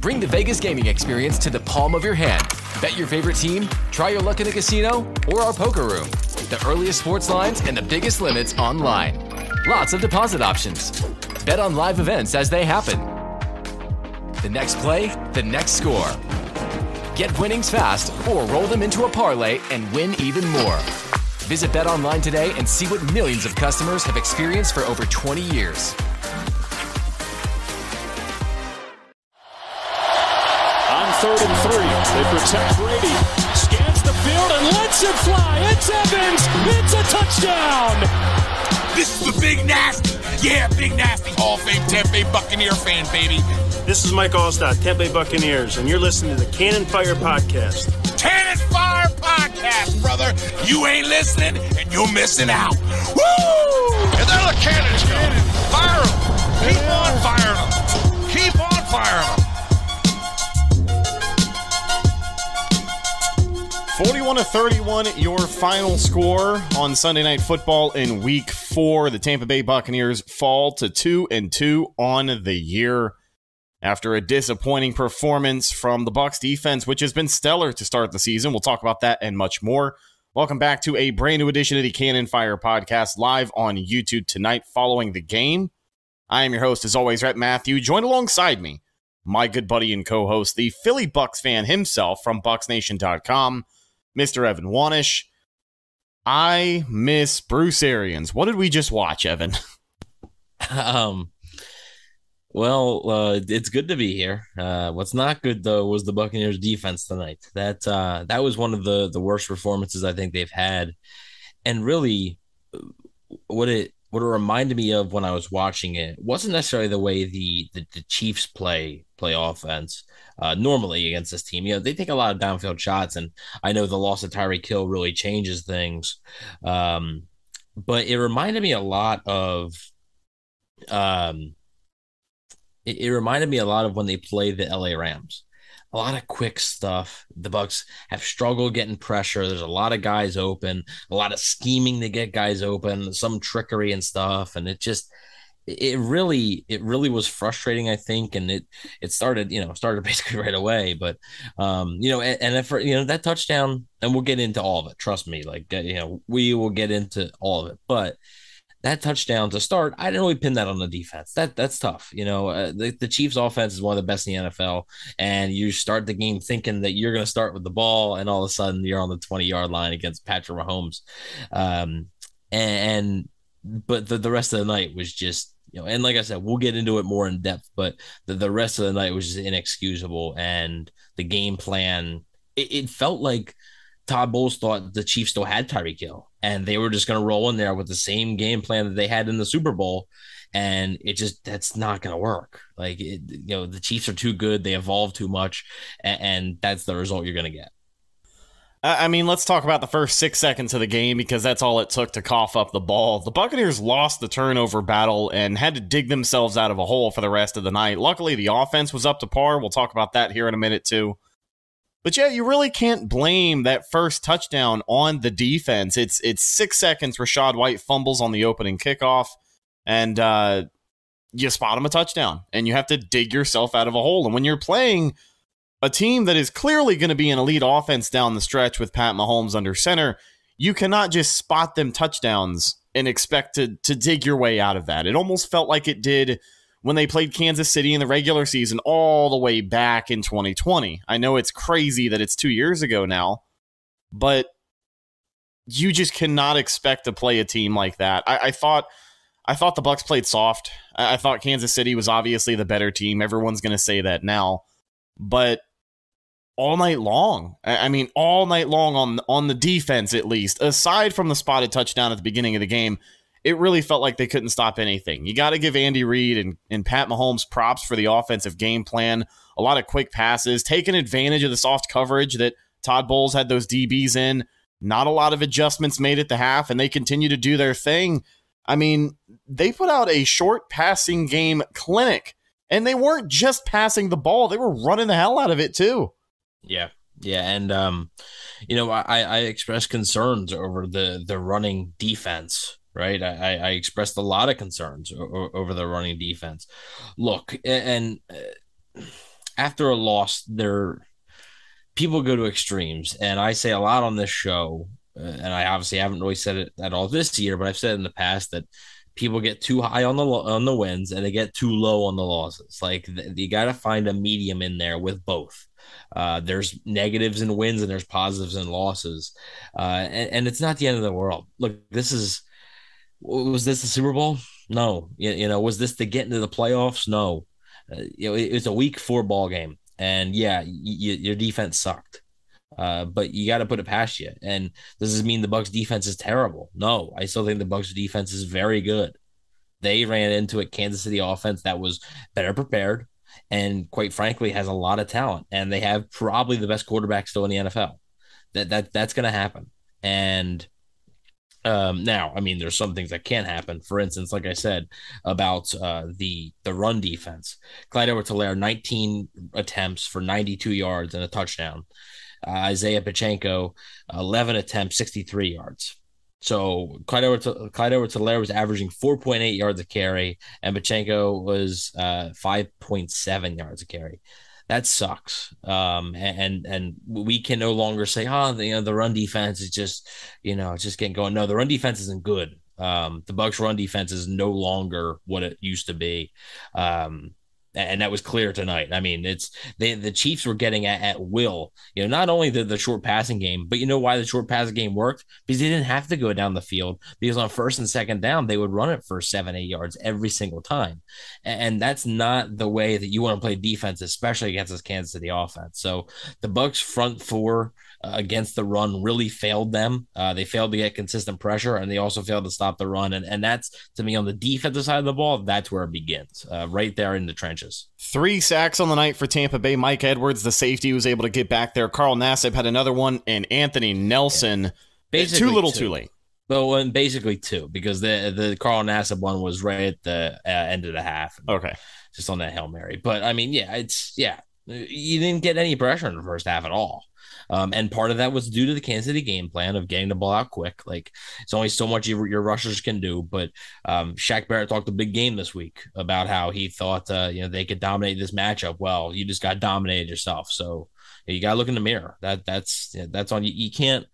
Bring the Vegas gaming experience to the palm of your hand. Bet your favorite team, try your luck in a casino, or our poker room. The earliest sports lines and the biggest limits online. Lots of deposit options. Bet on live events as they happen. The next play, the next score. Get winnings fast or roll them into a parlay and win even more. Visit Bet Online today and see what millions of customers have experienced for over 20 years. Third and three, they protect Brady. Scans the field and lets it fly. It's Evans. It's a touchdown. This is the Big Nasty. Yeah, Big Nasty. Hall of Fame Tampa Bay Buccaneer fan, baby. This is Mike Alstott, Tampa Bay Buccaneers, and you're listening to the Cannon Fire Podcast. Cannon Fire Podcast, brother. You ain't listening, and you're missing out. Woo! And there the cannons go. Fire them. Keep on firing them. Keep on firing them. 41 to 31, your final score on Sunday Night Football in Week Four. The Tampa Bay Buccaneers fall to two and two on the year after a disappointing performance from the Bucks defense, which has been stellar to start the season. We'll talk about that and much more. Welcome back to a brand new edition of the Cannon Fire Podcast, live on YouTube tonight, following the game. I am your host, as always, Rhett Matthew. Joined alongside me, my good buddy and co-host, the Philly Bucks fan himself from BucsNation.com. Mr. Evan Wanish. I miss Bruce Arians. What did we just watch, Evan? Um, well, uh, it's good to be here. Uh, what's not good though was the Buccaneers defense tonight. That uh, that was one of the the worst performances I think they've had, and really, what it what it reminded me of when I was watching it wasn't necessarily the way the the, the Chiefs play play offense uh, normally against this team. You know, they take a lot of downfield shots, and I know the loss of Tyreek Hill really changes things. Um, but it reminded me a lot of, um, it, it reminded me a lot of when they played the LA Rams. A lot of quick stuff. The Bucks have struggled getting pressure. There's a lot of guys open, a lot of scheming to get guys open, some trickery and stuff, and it just it really it really was frustrating i think. And it it started you know started basically right away. But um you know and, and if you know that touchdown and we'll get into all of it. Trust me. Like uh, you know we will get into all of it. But that touchdown to start i didn't really pin that on the defense that that's tough you know uh, the, the chiefs offense is one of the best in the nfl and you start the game thinking that you're going to start with the ball and all of a sudden you're on the 20 yard line against patrick mahomes um and, and but the, the rest of the night was just you know, and like I said, we'll get into it more in depth, but the, the rest of the night was just inexcusable. And the game plan, it, it felt like Todd Bowles thought the Chiefs still had Tyreek Hill and they were just going to roll in there with the same game plan that they had in the Super Bowl. And it just, that's not going to work. Like, it, you know, the Chiefs are too good. They evolve too much. And, and that's the result you're going to get. I mean, let's talk about the first six seconds of the game because that's all it took to cough up the ball. The Buccaneers lost the turnover battle and had to dig themselves out of a hole for the rest of the night. Luckily, the offense was up to par. We'll talk about that here in a minute, too. But yeah, you really can't blame that first touchdown on the defense. It's it's six seconds. Rachaad White fumbles on the opening kickoff, and uh, you spot him a touchdown, and you have to dig yourself out of a hole. And when you're playing a team that is clearly going to be an elite offense down the stretch with Pat Mahomes under center, you cannot just spot them touchdowns and expect to to dig your way out of that. It almost felt like it did when they played Kansas City in the regular season all the way back in 2020. I know it's crazy that it's 2 years ago now, but you just cannot expect to play a team like that. I, I thought I thought the Bucks played soft. I, I thought Kansas City was obviously the better team. Everyone's going to say that now. But all night long. I mean, all night long on on the defense, at least. Aside from the spotted touchdown at the beginning of the game, it really felt like they couldn't stop anything. You got to give Andy Reid and, and Pat Mahomes props for the offensive game plan. A lot of quick passes, taking advantage of the soft coverage that Todd Bowles had those DBs in. Not a lot of adjustments made at the half, and they continue to do their thing. I mean, they put out a short passing game clinic, and they weren't just passing the ball, they were running the hell out of it too. Yeah. Yeah, and um, you know, I, I expressed concerns over the the running defense right? I, I expressed a lot of concerns o- over the running defense. Look, and uh, after a loss, there people go to extremes, and I say a lot on this show, uh, and I obviously haven't really said it at all this year, but I've said in the past that people get too high on the on the wins and they get too low on the losses. Like you got to find a medium in there with both. Uh, there's negatives and wins and there's positives and losses, uh, and, and, it's not the end of the world. Look, this is was this the Super Bowl? No. You, you know, was this to get into the playoffs? No. Uh, you know, it, it's a week four ball game, and yeah, your defense sucked. Uh, but you got to put it past you. And does this mean the Bucks defense is terrible? No, I still think the Bucks defense is very good. They ran into a Kansas City offense that was better prepared and quite frankly has a lot of talent and they have probably the best quarterback still in the NFL. That that that's going to happen. And um, now, I mean, there's some things that can happen. For instance, like I said about uh, the the run defense, Clyde Edwards-Helaire, 19 attempts for 92 yards and a touchdown. Uh, Isaiah Pacheco, 11 attempts, 63 yards. So Clyde Edwards Clyde Edwards-Helaire was averaging 4.8 yards a carry, and Pacheco was uh, 5.7 yards a carry that sucks. Um, and and we can no longer say, oh, the, you know, the run defense is just, you know, just getting going. No, the run defense isn't good. Um, the Bucks' run defense is no longer what it used to be. Um, and that was clear tonight. I mean, it's they, the Chiefs were getting at, at will. You know, not only the, the short passing game, but you know why the short passing game worked because they didn't have to go down the field because on first and second down they would run it for seven eight yards every single time, and, and that's not the way that you want to play defense, especially against this Kansas City offense. So the Bucks front four uh, against the run really failed them. Uh, they failed to get consistent pressure, and they also failed to stop the run. And and that's to me on the defensive side of the ball. That's where it begins, uh, right there in the trenches. Three sacks on the night for Tampa Bay. Mike Edwards, the safety, was able to get back there. Carl Nassib had another one, and Anthony Nelson, yeah. Basically too little, two. too late. Well, and basically two because the the Carl Nassib one was right at the uh, end of the half. Okay, just on that hail mary. But I mean, yeah, it's yeah, you didn't get any pressure in the first half at all. Um, and part of that was due to the Kansas City game plan of getting the ball out quick. Like it's only so much your, your rushers can do. But um, Shaq Barrett talked a big game this week about how he thought uh, you know they could dominate this matchup. Well, you just got dominated yourself. So you got to look in the mirror. That that's that's on you. You can't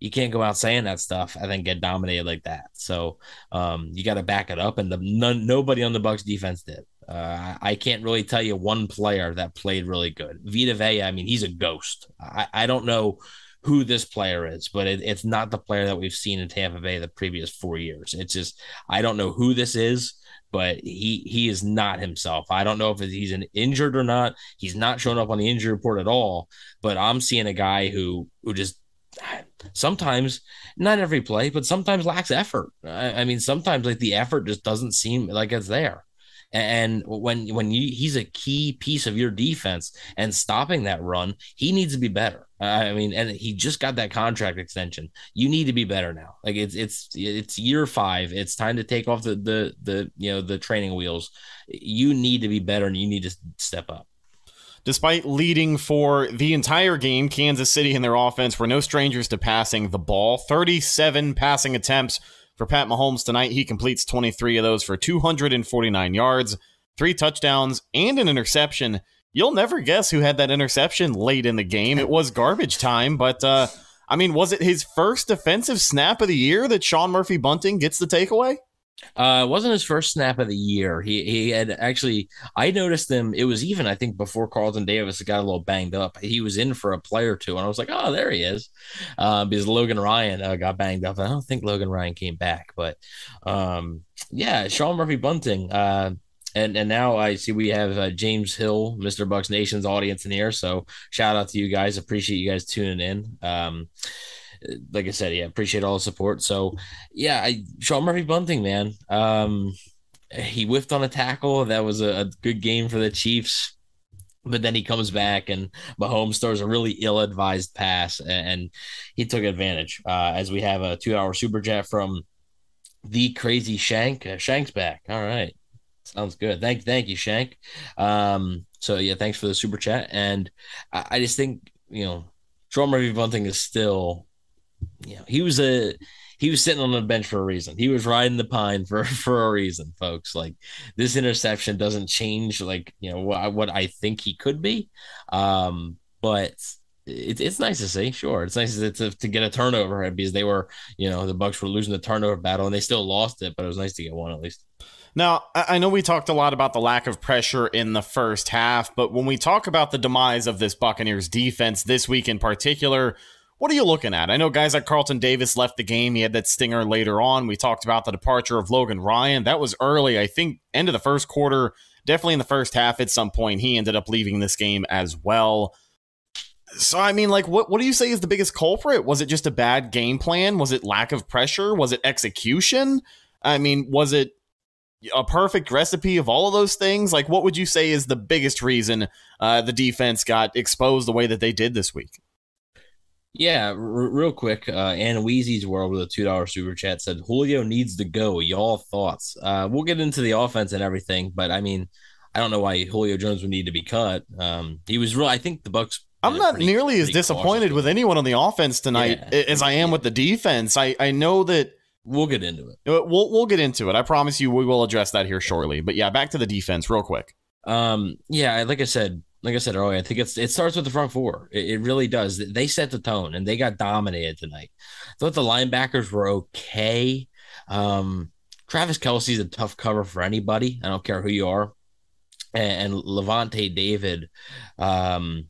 you can't go out saying that stuff and then get dominated like that. So um, you got to back it up, and the none, nobody on the Bucks defense did. Uh, I can't really tell you one player that played really good. Vita Vea, I mean, he's a ghost. I, I don't know who this player is, but it, it's not the player that we've seen in Tampa Bay the previous four years. It's just I don't know who this is, but he he is not himself. I don't know if he's an injured or not. He's not showing up on the injury report at all. But I'm seeing a guy who who just sometimes not every play, but sometimes lacks effort. I, I mean, sometimes like the effort just doesn't seem like it's there. And when when you, he's a key piece of your defense and stopping that run, he needs to be better. I mean, and he just got that contract extension. You need to be better now. Like it's it's it's year five. It's time to take off the the the you know the training wheels. You need to be better, and you need to step up. Despite leading for the entire game, Kansas City and their offense were no strangers to passing the ball. 37 passing attempts for Pat Mahomes tonight, he completes 23 of those for 249 yards, three touchdowns, and an interception. You'll never guess who had that interception late in the game. It was garbage time, but uh, I mean, was it his first defensive snap of the year that Sean Murphy Bunting gets the takeaway? Uh, it wasn't his first snap of the year. He he had actually I noticed him. It was even I think before Carlton Davis got a little banged up. He was in for a play or two, and I was like, oh, there he is, uh, because Logan Ryan uh, got banged up. I don't think Logan Ryan came back, but um, yeah, Sean Murphy Bunting. Uh, and and now I see we have uh, James Hill, Mr. Bucs Nation's audience in here. So shout out to you guys. Appreciate you guys tuning in. Um, like I said, yeah, appreciate all the support. So, yeah, I, Sean Murphy Bunting, man, um, he whiffed on a tackle. That was a, a good game for the Chiefs. but then he comes back and Mahomes throws a really ill-advised pass, and he took advantage. Uh, as we have a two-hour super chat from the crazy Shank. Uh, Shank's back. All right, sounds good. Thank, thank you, Shank. Um, so yeah, thanks for the super chat, and I, I just think you know, Sean Murphy Bunting is still, you know, he was a he was sitting on the bench for a reason. He was riding the pine for for a reason, folks. Like this interception doesn't change like you know what what I think he could be, um, but it, it's nice to see. Sure, it's nice to, to, to, get a turnover because they were you know the Bucks were losing the turnover battle and they still lost it, but it was nice to get one at least. Now, I know we talked a lot about the lack of pressure in the first half, but when we talk about the demise of this Buccaneers defense this week in particular, what are you looking at? I know guys like Carlton Davis left the game. He had that stinger later on. We talked about the departure of Logan Ryan. That was early, I think, end of the first quarter, definitely in the first half at some point. He ended up leaving this game as well. So I mean, like, what what do you say is the biggest culprit? Was it just a bad game plan? Was it lack of pressure? Was it execution? I mean, was it a perfect recipe of all of those things? Like, what would you say is the biggest reason uh, the defense got exposed the way that they did this week? Yeah, r- real quick. Uh, Anna Weezy's World with a two dollar super chat said Julio needs to go. Y'all thoughts? Uh, we'll get into the offense and everything, but I mean, I don't know why Julio Jones would need to be cut. Um, he was real. I think the Bucks. I'm not pretty, nearly as disappointed with anyone on the offense tonight yeah. as I am with the defense. I I know that we'll get into it. Uh, we'll we'll get into it. I promise you, we will address that here shortly. But yeah, back to the defense real quick. Um, yeah, like I said, like I said earlier, I think it's it starts with the front four. It, it, really does. They set the tone and they got dominated tonight. I thought the linebackers were okay. Um, Travis Kelce's a tough cover for anybody. I don't care who you are. And, and Lavonte David, um,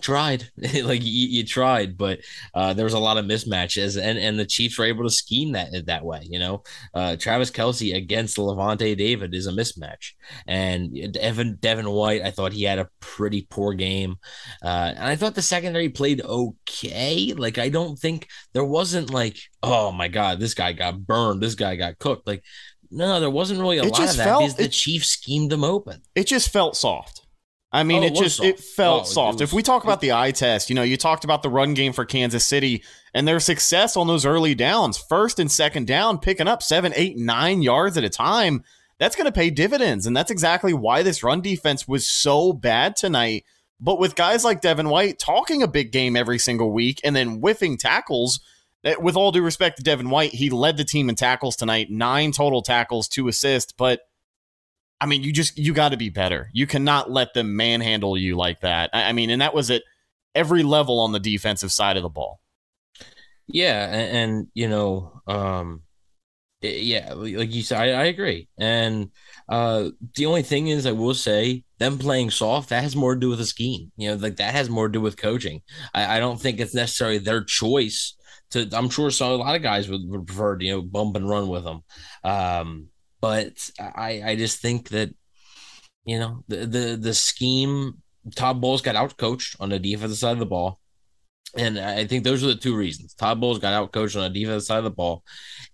tried. Like you, you, tried but uh, there was a lot of mismatches and and the chiefs were able to scheme that that way you know? Uh, travis kelce against lavonte david is a mismatch. And devin devin white i thought he had a pretty poor game. Uh, and i thought the secondary played okay. Like i don't think there wasn't like oh my god this guy got burned. This guy got cooked. Like no there wasn't really a it lot of that felt, because it, the chiefs schemed them open. It just felt soft I mean, oh, it, it just soft. it felt oh, soft. It was, if we talk about the eye test, you know, you talked about the run game for Kansas City and their success on those early downs, first and second down, picking up seven, eight, nine yards at a time. That's going to pay dividends, and that's exactly why this run defense was so bad tonight. But with guys like Devin White talking a big game every single week and then whiffing tackles, eh, with all due respect to Devin White, he led the team in tackles tonight, nine total tackles, two assists, but I mean, you just you got to be better. You cannot let them manhandle you like that. I, I, mean, and that was at every level on the defensive side of the ball. Yeah, and, and you know, um, yeah, like you said, I, I agree. And uh, the only thing is, I will say, them playing soft that has more to do with the scheme. You know, like that has more to do with coaching. I, I don't think it's necessarily their choice. To I'm sure so a lot of guys would, would prefer to you know bump and run with them. Um, but I I just think that you know the the the scheme. Todd Bowles got out coached on the defensive side of the ball. And I think those are the two reasons. Todd Bowles got out coached on the defensive side of the ball,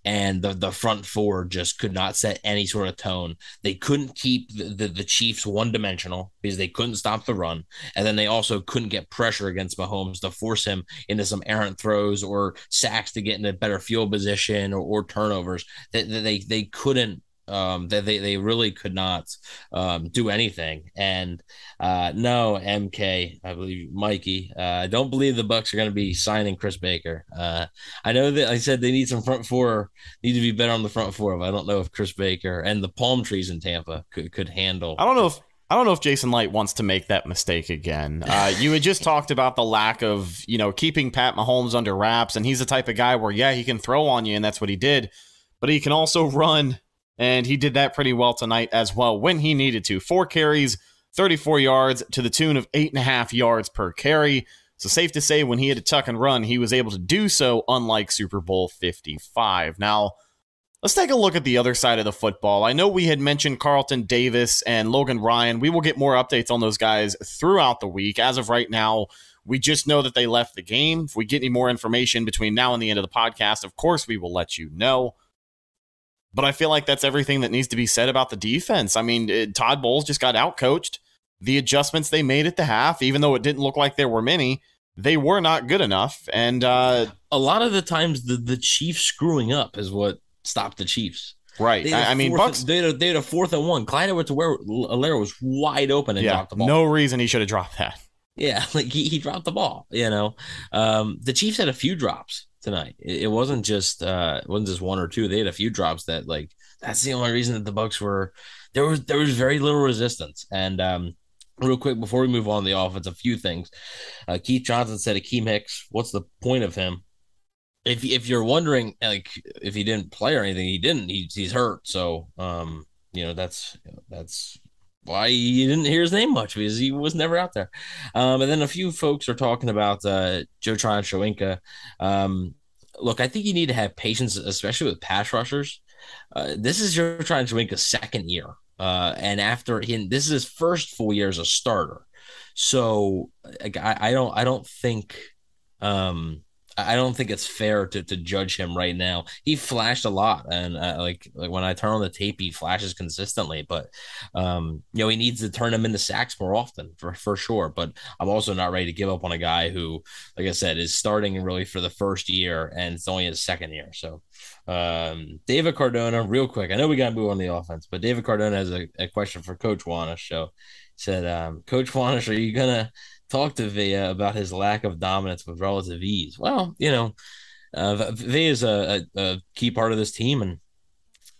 and the, the front four just could not set any sort of tone. They couldn't keep the, the, the Chiefs one dimensional because they couldn't stop the run. And then they also couldn't get pressure against Mahomes to force him into some errant throws or sacks to get in a better field position or, or turnovers. That they, they, they couldn't um that they, they really could not um do anything and uh no mk i believe mikey uh i don't believe the bucks are going to be signing chris baker uh i know that i said they need some front four need to be better on the front four but i don't know if chris baker and the palm trees in tampa could could handle i don't know if I don't know if Jason Licht wants to make that mistake again. Uh, you had just talked about the lack of, you know, keeping Pat Mahomes under wraps, and he's the type of guy where, yeah, he can throw on you, and that's what he did, but he can also run and he did that pretty well tonight as well when he needed to. Four carries, 34 yards to the tune of eight and a half yards per carry. So safe to say, when he had to tuck and run, he was able to do so, unlike Super Bowl 55. Now, let's take a look at the other side of the football. I know we had mentioned Carlton Davis and Logan Ryan. We will get more updates on those guys throughout the week. As of right now, we just know that they left the game. If we get any more information between now and the end of the podcast, of course, we will let you know. But I feel like that's everything that needs to be said about the defense. I mean, it, Todd Bowles just got outcoached. the adjustments they made at the half, even though it didn't look like there were many, they were not good enough. And uh, a lot of the times, the the Chiefs screwing up is what stopped the Chiefs. Right. I, I mean, fourth, Bucks. They had, a, they had a fourth and one. Clyde Edwards-Helaire was wide open and yeah, dropped the ball. no reason he should have dropped that. Yeah, like he, he dropped the ball. You know, um, the Chiefs had a few drops tonight. It, it wasn't just uh, it wasn't just one or two. They had a few drops that like that's the only reason that the Bucks were there was there was very little resistance. And um, real quick before we move on the offense, a few things. Uh, Keith Johnson said, "Akiem Hicks, what's the point of him?" If if you're wondering, like if he didn't play or anything, he didn't. He's he's hurt, so um, you know that's that's why you didn't hear his name much because he was never out there. Um, and then a few folks are talking about uh, Joe Tryon. Um, look, I think you need to have patience, especially with pass rushers. Uh, this is Joe Tryon second year. Uh, and after him, this is his first full year as a starter. So I, I don't, I don't think, um, I don't think it's fair to, to judge him right now. He flashed a lot, and uh, like like when I turn on the tape, he flashes consistently. But um, you know, he needs to turn him into sacks more often for for sure. But I'm also not ready to give up on a guy who, like I said, is starting really for the first year, and it's only his second year. So, um, David Cardona, real quick, I know we got to move on the offense, but David Cardona has a, a question for Coach Wanish. So, said, um, Coach Wanish, are you gonna talk to Vea about his lack of dominance with relative ease. Well, you know, uh, Vea is a, a, a, key part of this team, and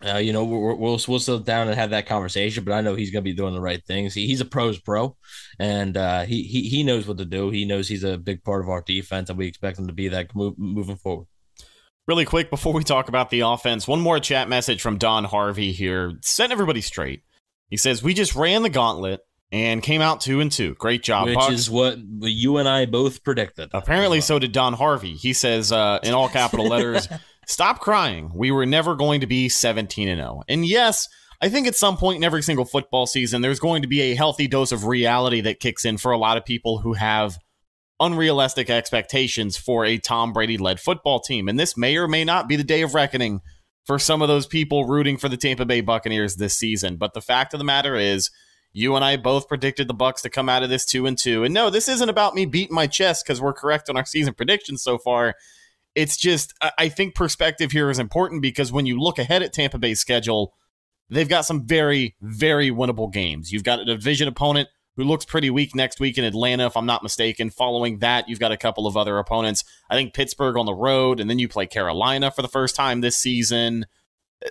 uh, you know we'll, we'll we'll sit down and have that conversation. But I know he's going to be doing the right things. He, he's a pros pro, and uh, he he he knows what to do. He knows he's a big part of our defense, and we expect him to be that move, moving forward. Really quick before we talk about the offense, one more chat message from Don Harvey here, setting everybody straight. He says we just ran the gauntlet and came out two and two. Great job, which Bucks. is what you and I both predicted. Apparently, so did Don Harvey. He says uh, in all capital letters, "Stop crying. We were never going to be 17 and 0." And yes, I think at some point in every single football season, there's going to be a healthy dose of reality that kicks in for a lot of people who have unrealistic expectations for a Tom Brady led football team. And this may or may not be the day of reckoning for some of those people rooting for the Tampa Bay Buccaneers this season. But the fact of the matter is, you and I both predicted the Bucks to come out of this two and two. And no, this isn't about me beating my chest because we're correct on our season predictions so far. It's just I think perspective here is important because when you look ahead at Tampa Bay's schedule, they've got some very, very winnable games. You've got a division opponent who looks pretty weak next week in Atlanta, if I'm not mistaken. Following that, you've got a couple of other opponents. I think Pittsburgh on the road, and then you play Carolina for the first time this season.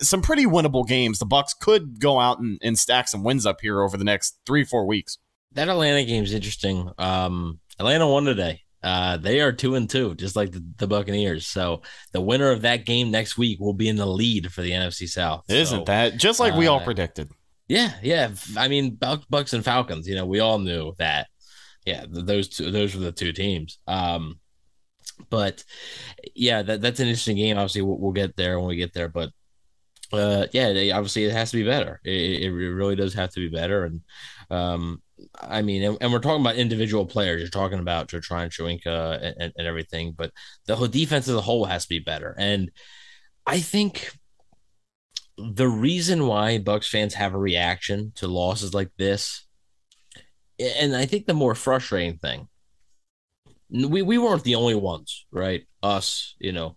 Some pretty winnable games. The Bucks could go out and, and stack some wins up here over the next three, four weeks. That Atlanta game's interesting. Um, Atlanta won today. Uh, they are two and two, just like the, the, Buccaneers. So the winner of that game next week will be in the lead for the NFC South. Isn't so, that just like we all uh, predicted? Yeah, yeah. I mean, Bucks and Falcons. You know, we all knew that. Yeah, those two, those were the two teams. Um, but yeah, that, that's an interesting game. Obviously, we'll, we'll, get there when we get there. But uh, yeah, they, obviously, it has to be better. It, it, really does have to be better. And um, I mean, and, and, we're talking about individual players. You're talking about Joe Tryon-Shoyinka and, and, and everything, but the whole defense as a whole has to be better. And I think the reason why Bucks fans have a reaction to losses like this, and I think the more frustrating thing, we, we weren't the only ones, right? Us, you know,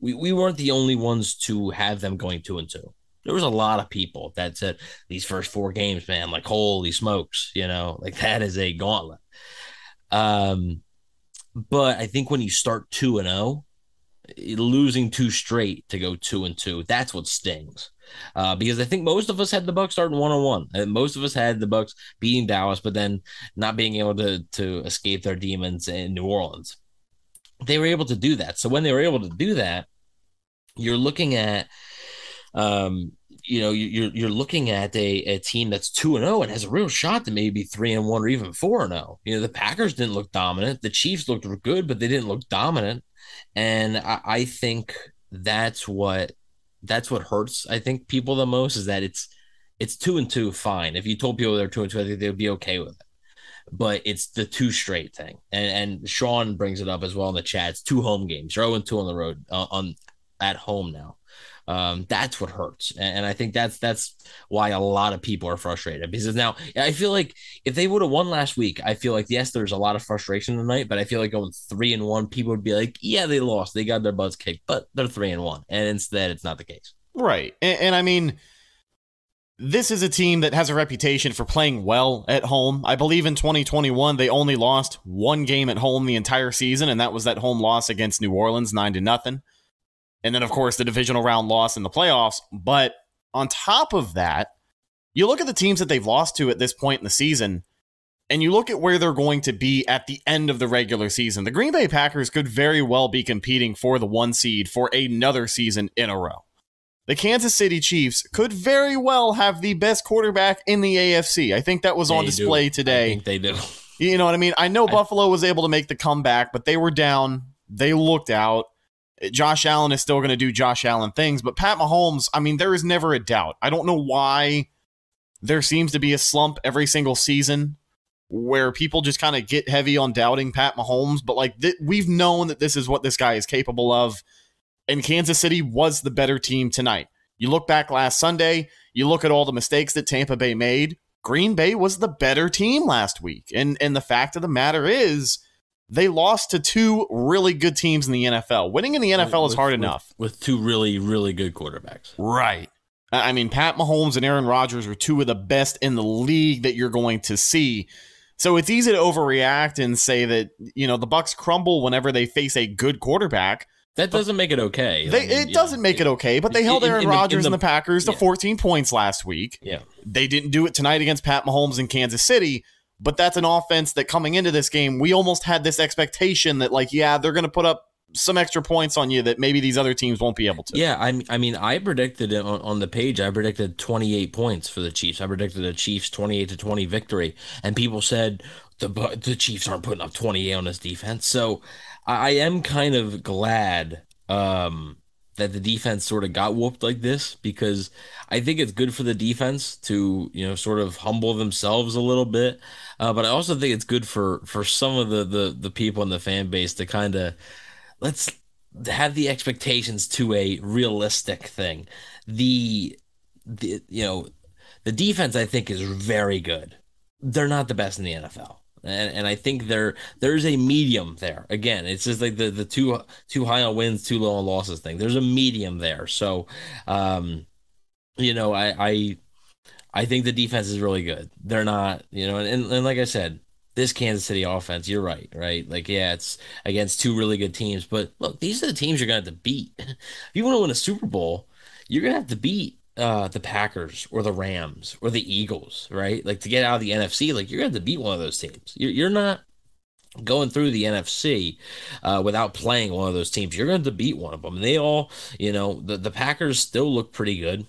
we, we weren't the only ones to have them going two and two. There was a lot of people that said these first four games, man, like holy smokes, you know, like that is a gauntlet. Um, but I think when you start two and zero, losing two straight to go two and two. That's what stings. Uh, because I think most of us had the Bucks starting one on one, and most of us had the Bucks beating Dallas, but then not being able to to escape their demons in New Orleans. They were able to do that. So when they were able to do that, you're looking at, um, you know, you're you're looking at a, a team that's two and zero oh and has a real shot to maybe three and one or even four and zero. Oh. You know, the Packers didn't look dominant. The Chiefs looked good, but they didn't look dominant. And I, I think that's what that's what hurts. I think people the most is that it's it's two and two, fine. If you told people they're two and two, I think they'd be okay with it. But it's the two straight thing, and and Sean brings it up as well in the chat. It's two home games. You're 0 2 on the road uh, on at home now. Um, that's what hurts, and, and I think that's that's why a lot of people are frustrated because now I feel like if they would have won last week, I feel like yes, there's a lot of frustration tonight, but I feel like going three and one, people would be like, yeah, they lost, they got their butts kicked, but they're three and one, and instead, it's not the case. Right, and, and I mean this is a team that has a reputation for playing well at home. I believe in 2021 they only lost one game at home the entire season, and that was that home loss against New Orleans, nine to nothing. And then, of course, the divisional round loss in the playoffs. But on top of that, you look at the teams that they've lost to at this point in the season, and you look at where they're going to be at the end of the regular season. The Green Bay Packers could very well be competing for the one seed for another season in a row the Kansas City Chiefs could very well have the best quarterback in the AFC. I think that was They on display do. today. I think they do. You know what I mean? I know I- Buffalo was able to make the comeback, but they were down. They looked out. Josh Allen is still going to do Josh Allen things, but Pat Mahomes, I mean, there is never a doubt. I don't know why there seems to be a slump every single season where people just kind of get heavy on doubting Pat Mahomes, but like th- we've known that this is what this guy is capable of, and Kansas City was the better team tonight. You look back last Sunday, you look at all the mistakes that Tampa Bay made. Green Bay was the better team last week. And and the fact of the matter is they lost to two really good teams in the NFL. Winning in the NFL is hard with- enough. with two really, really good quarterbacks. Right. I mean, Pat Mahomes and Aaron Rodgers are two of the best in the league that you're going to see. So it's easy to overreact and say that, you know, the Bucks crumble whenever they face a good quarterback. That doesn't make it okay. They, I mean, it doesn't know, make it okay, but they held Aaron in the- in Rodgers and the- the Packers to 14 points last week. Yeah. They didn't do it tonight against Pat Mahomes in Kansas City, but that's an offense that coming into this game, we almost had this expectation that, like, yeah, they're going to put up some extra points on you that maybe these other teams won't be able to. Yeah, I, I mean, I predicted it on, on the page. I predicted 28 points for the Chiefs. I predicted a Chiefs 28 to 20 victory, and people said the the Chiefs aren't putting up 28 on this defense. So I, I am kind of glad um, that the defense sort of got whooped like this because I think it's good for the defense to you know sort of humble themselves a little bit, uh, but I also think it's good for for some of the the the people in the fan base to kind of let's have the expectations to a realistic thing. The, the you know, the defense I think is very good. They're not the best in the NFL. And, and I think there there's a medium there. Again, it's just like the the too too high on wins, too low on losses thing. There's a medium there. So um you know, I I I think the defense is really good. They're not, you know, and, and like I said, this Kansas City offense, you're right, right? Like, yeah, it's against two really good teams, but look, these are the teams you're gonna have to beat. if you want to win a Super Bowl, you're gonna have to beat uh, the Packers or the Rams or the Eagles, right? Like to get out of the NFC, like you're gonna have to beat one of those teams. You're, you're not going through the NFC uh, without playing one of those teams. You're going to beat one of them. And they all, you know, the, the Packers still look pretty good.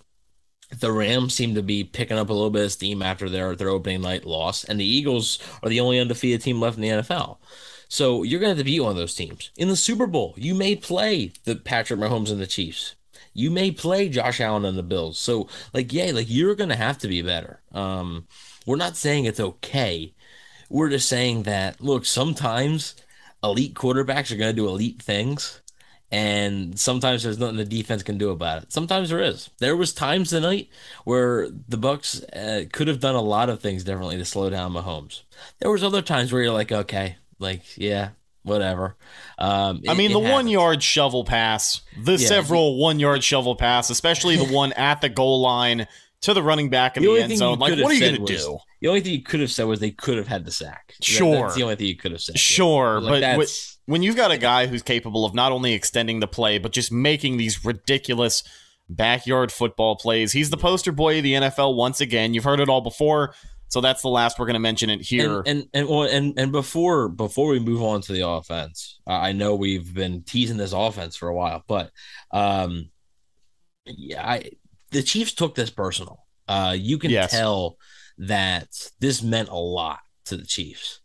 The Rams seem to be picking up a little bit of steam after their their opening night loss, and the Eagles are the only undefeated team left in the NFL. So you're going to have to beat one of those teams in the Super Bowl. You may play the Patrick Mahomes and the Chiefs. You may play Josh Allen and the Bills. So like, yeah, like you're to have to be better. Um, we're not saying it's okay. We're just saying that look, sometimes elite quarterbacks are to do elite things and sometimes there's nothing the defense can do about it. Sometimes there is. There was times tonight where the Bucks uh, could have done a lot of things differently to slow down Mahomes. There was other times where you're like, okay, like yeah, whatever. Um, I mean, it the one yard shovel pass, the Yeah. several one yard shovel pass, especially the one at the goal line to the running back in The the, end zone. Like, what are you said going to do? The only thing you could have said was they could have had the sack. That- Sure. that's the only thing you could have said. Sure, Like, but that's- wi- when you've got a guy who's capable of not only extending the play, but just making these ridiculous backyard football plays, he's the poster boy of the NFL once again. You've heard it all before, so that's the last we're going to mention it here. And and and well, and, and before before we move on to the offense, I know we've been teasing this offense for a while, but um, yeah, I the Chiefs took this personal. Uh, you can Yes. tell that this meant a lot to the Chiefs.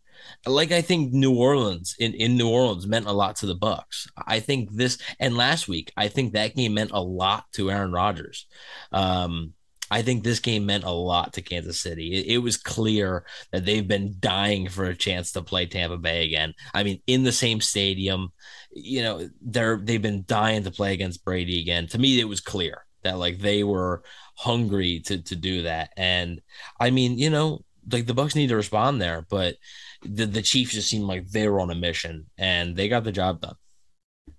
Like I think New Orleans in, in New Orleans meant a lot to the Bucks. I think this and last week I think that game meant a lot to Aaron Rodgers. Um, I think this game meant a lot to Kansas City. It, it was clear that they've been dying for a chance to play Tampa Bay again. I mean, in the same stadium, you know, they're they've been dying to play against Brady again. To me, it was clear. that like they were hungry to to do that. And I mean, you know, like the Bucks need to respond there, but the the Chiefs just seemed like they were on a mission and they got the job done.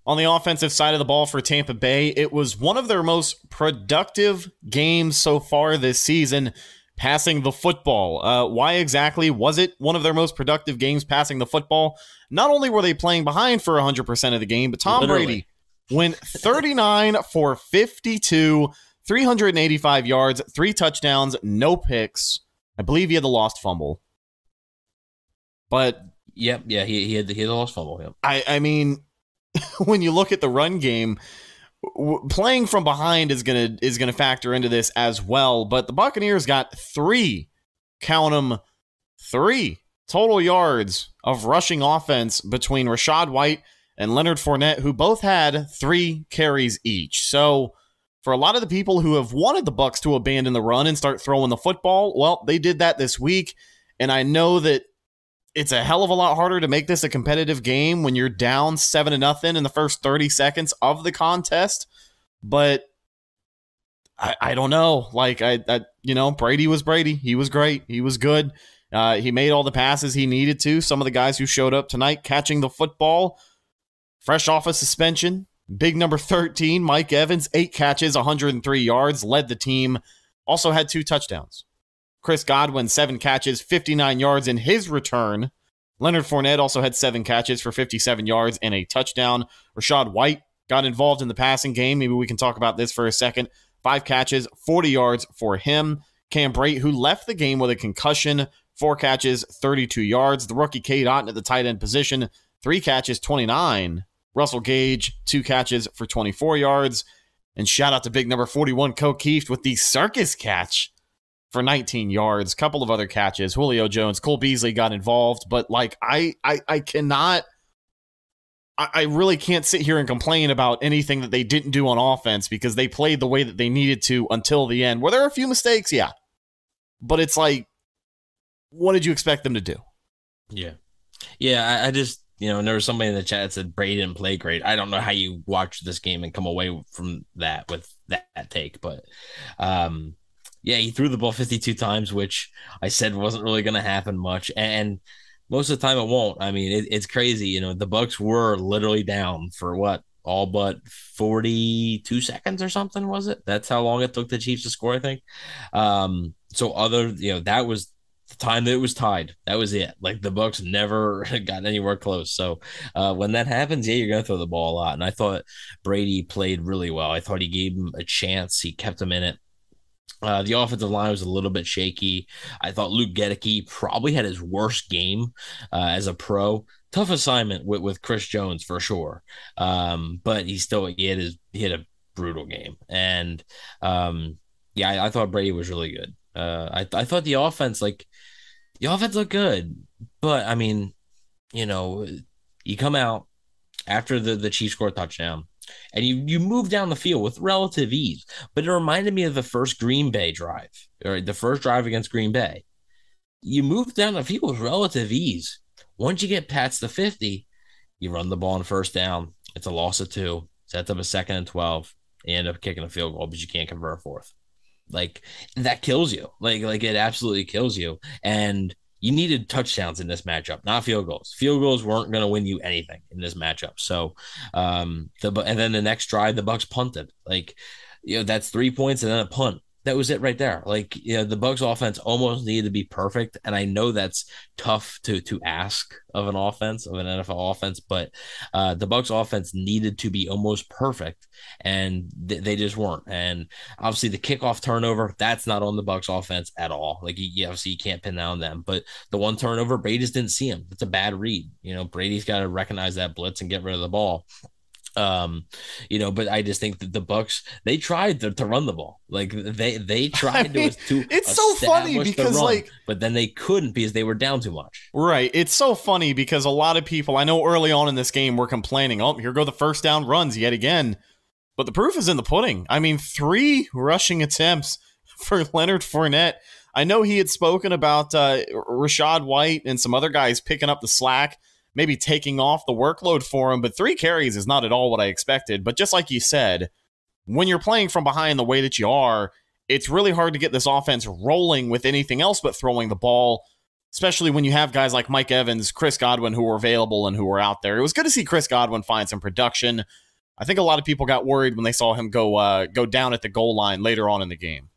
On the offensive side of the ball for Tampa Bay, it was one of their most productive games so far this season passing the football. Uh, why exactly was it one of their most productive games passing the football? Not only were they playing behind for 100% of the game, but Tom Literally. Brady went 39 for 52, 385 yards, three touchdowns, no picks. I believe he had the lost fumble. But yep, yeah, he, he had the, he had the lost fumble. Yep. I I mean, when you look at the run game, playing from behind is gonna is gonna factor into this as well. But the Buccaneers got three, count them, three total yards of rushing offense between Rachaad White and Leonard Fournette, who both had three carries each. So for a lot of the people who have wanted the Bucks to abandon the run and start throwing the football, well, they did that this week. And I know that it's a hell of a lot harder to make this a competitive game when you're down seven to nothing in the first 30 seconds of the contest. But I, I don't know. Like I, I, you know, Brady was Brady. He was great. He was good. Uh, he made all the passes he needed to. Some of the guys who showed up tonight catching the football, fresh off a suspension. Big number 13, Mike Evans, eight catches, 103 yards, led the team. Also had two touchdowns. Chris Godwin, seven catches, 59 yards in his return. Leonard Fournette also had seven catches for 57 yards and a touchdown. Rachaad White got involved in the passing game. Maybe we can talk about this for a second. Five catches, 40 yards for him. Cam Brate, who left the game with a concussion, four catches, 32 yards. The rookie Cade Otton at the tight end position, three catches, 29. Russell Gage, two catches for 24 yards. And shout out to big number 41, Ko Kieft, with the circus catch for 19 yards, couple of other catches. Julio Jones, Cole Beasley got involved, but like I I, I cannot I, I really can't sit here and complain about anything that they didn't do on offense because they played the way that they needed to until the end. Were there a few mistakes? Yeah. But it's like, what did you expect them to do? Yeah. Yeah, I, I just you know, and there was somebody in the chat that said Brady didn't play great. I don't know how you watch this game and come away from that with that, that take, but um yeah, he threw the ball 52 times, which I said wasn't really going to happen much. And most of the time it won't. I mean, it, it's crazy. You know, the Bucks were literally down for what? All but 42 seconds or something, was it? That's how long it took the Chiefs to score, I think. Um, so other, you know, that was the time that it was tied. That was it. Like the Bucks never got anywhere close. So uh, when that happens, yeah, you're gonna throw the ball a lot. And I thought Brady played really well. I thought he gave him a chance. He kept him in it. Uh, the offensive line was a little bit shaky. I thought Luke Goedeke probably had his worst game uh, as a pro. Tough assignment with, with Chris Jones for sure, um, but he still he had his he had a brutal game, and um, yeah, I, I, thought Brady was really good. Uh, I I thought the offense like the offense looked good, but I mean, you know, you come out after the the Chiefs score touchdown and you you move down the field with relative ease. But it reminded me of the first Green Bay drive, or the first drive against Green Bay. You move down the field with relative ease. Once you get past the 50, you run the ball on first down. It's a loss of two. Sets up a second and 12. You end up kicking a field goal, but you can't convert a fourth. Like that kills you. Like, like it absolutely kills you. And you needed touchdowns in this matchup, not field goals. Field goals weren't going to win you anything in this matchup. So, um, the and then the next drive, the Bucks punted. Like, you know, that's three points and then a punt that was it right there. Like, you know, the Bucks offense almost needed to be perfect. And I know that's tough to to ask of an offense, of an NFL offense, but uh, the Bucks offense needed to be almost perfect. And th- they just weren't. And obviously the kickoff turnover, that's not on the Bucks offense at all. Like you, obviously you can't pin down them. But the one turnover, Brady just didn't see him. It's a bad read. You know, Brady's got to recognize that blitz and get rid of the ball. Um, you know, but I just think that the Bucks they tried to, to run the ball. Like they they tried I mean, to, to It's so funny because run, like but then they couldn't because they were down too much. Right. It's so funny because a lot of people I know early on in this game were complaining, "Oh, here go the first down runs yet again." But the proof is in the pudding. I mean, 3 rushing attempts for Leonard Fournette. I know he had spoken about uh, Rachaad White and some other guys picking up the slack maybe taking off the workload for him. But three carries is not at all what I expected. But just like you said, when you're playing from behind the way that you are, it's really hard to get this offense rolling with anything else but throwing the ball, especially when you have guys like Mike Evans, Chris Godwin who were available and who were out there. It was good to see Chris Godwin find some production. I think a lot of people got worried when they saw him go uh, go down at the goal line later on in the game.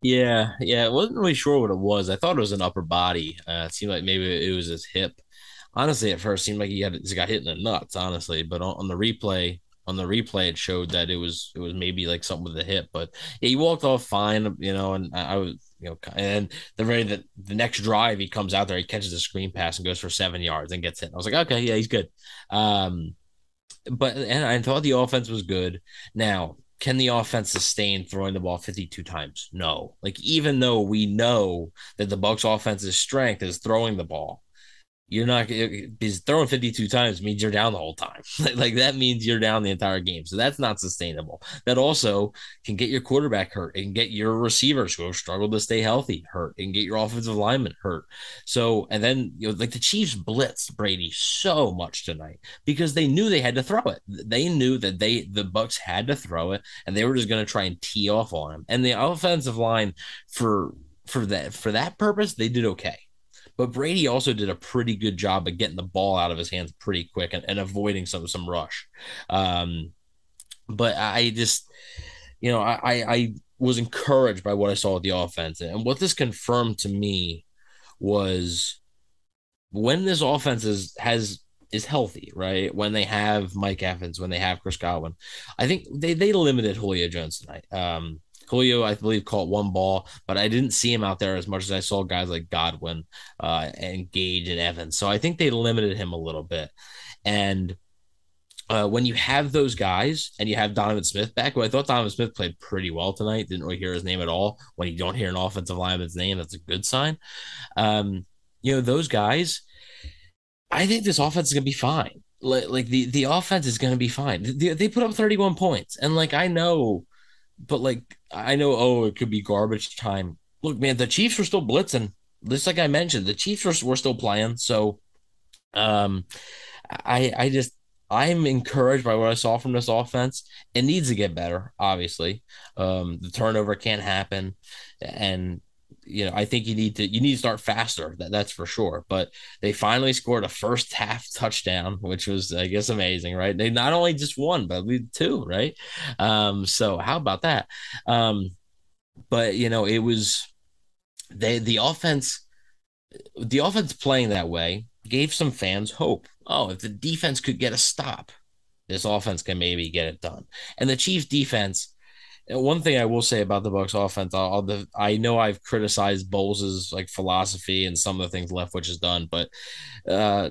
Yeah, yeah, I wasn't really sure what it was. I thought it was an upper body. Uh, it seemed like maybe it was his hip. Honestly, at first, seemed like he had he got hit in the nuts. Honestly, but on, on the replay, on the replay, it showed that it was it was maybe like something with the hip. But yeah, he walked off fine, you know, and I, I was you know, and the very the, the next drive he comes out there, he catches a screen pass and goes for seven yards and gets hit. I was like, okay, yeah, he's good. Um, but and I thought the offense was good. Now, can the offense sustain throwing the ball 52 times? No. Like even though we know that the Bucs offense's strength is throwing the ball, you're not because throwing 52 times means you're down the whole time. like that means you're down the entire game. So that's not sustainable. That also can get your quarterback hurt and get your receivers who have struggled to stay healthy hurt and get your offensive lineman hurt. So and then you know like the Chiefs blitzed Brady so much tonight because they knew they had to throw it. They knew that they the Bucs had to throw it and they were just going to try and tee off on him. And the offensive line for for that for that purpose they did okay but Brady also did a pretty good job of getting the ball out of his hands pretty quick and, and avoiding some some rush. Um, but I just, you know, I, I was encouraged by what I saw with the offense, and what this confirmed to me was when this offense is has is healthy, right? When they have Mike Evans, when they have Chris Godwin, I think they they limited Julio Jones tonight. Um, Julio, I believe, caught one ball, but I didn't see him out there as much as I saw guys like Godwin uh, and Gage and Evans. So I think they limited him a little bit. And uh, when you have those guys and you have Donovan Smith back, who I thought Donovan Smith played pretty well tonight, didn't really hear his name at all. When you don't hear an offensive lineman's name, that's a good sign. Um, you know, those guys, I think this offense is going to be fine. Like, like the, the offense is going to be fine. They, they put up 31 points. And like, I know but like I know, oh, it could be garbage time. Look, man, the Chiefs were still blitzing. Just like I mentioned, the Chiefs were, were still playing. So, um, I I just I'm encouraged by what I saw from this offense. It needs to get better, obviously. Um, the turnover can't happen, and you know, I think you need to you need to start faster. That, that's for sure. But they finally scored a first half touchdown, which was I guess amazing, right? They not only just won, but we two, right? Um, so how about that? Um, but you know, it was they the offense the offense playing that way gave some fans hope. Oh, if the defense could get a stop, this offense can maybe get it done. And the Chiefs defense one thing I will say about the Bucs offense, I'll, I'll, i know I've criticized Bowles' like philosophy and some of the things Leftwich has done, but uh,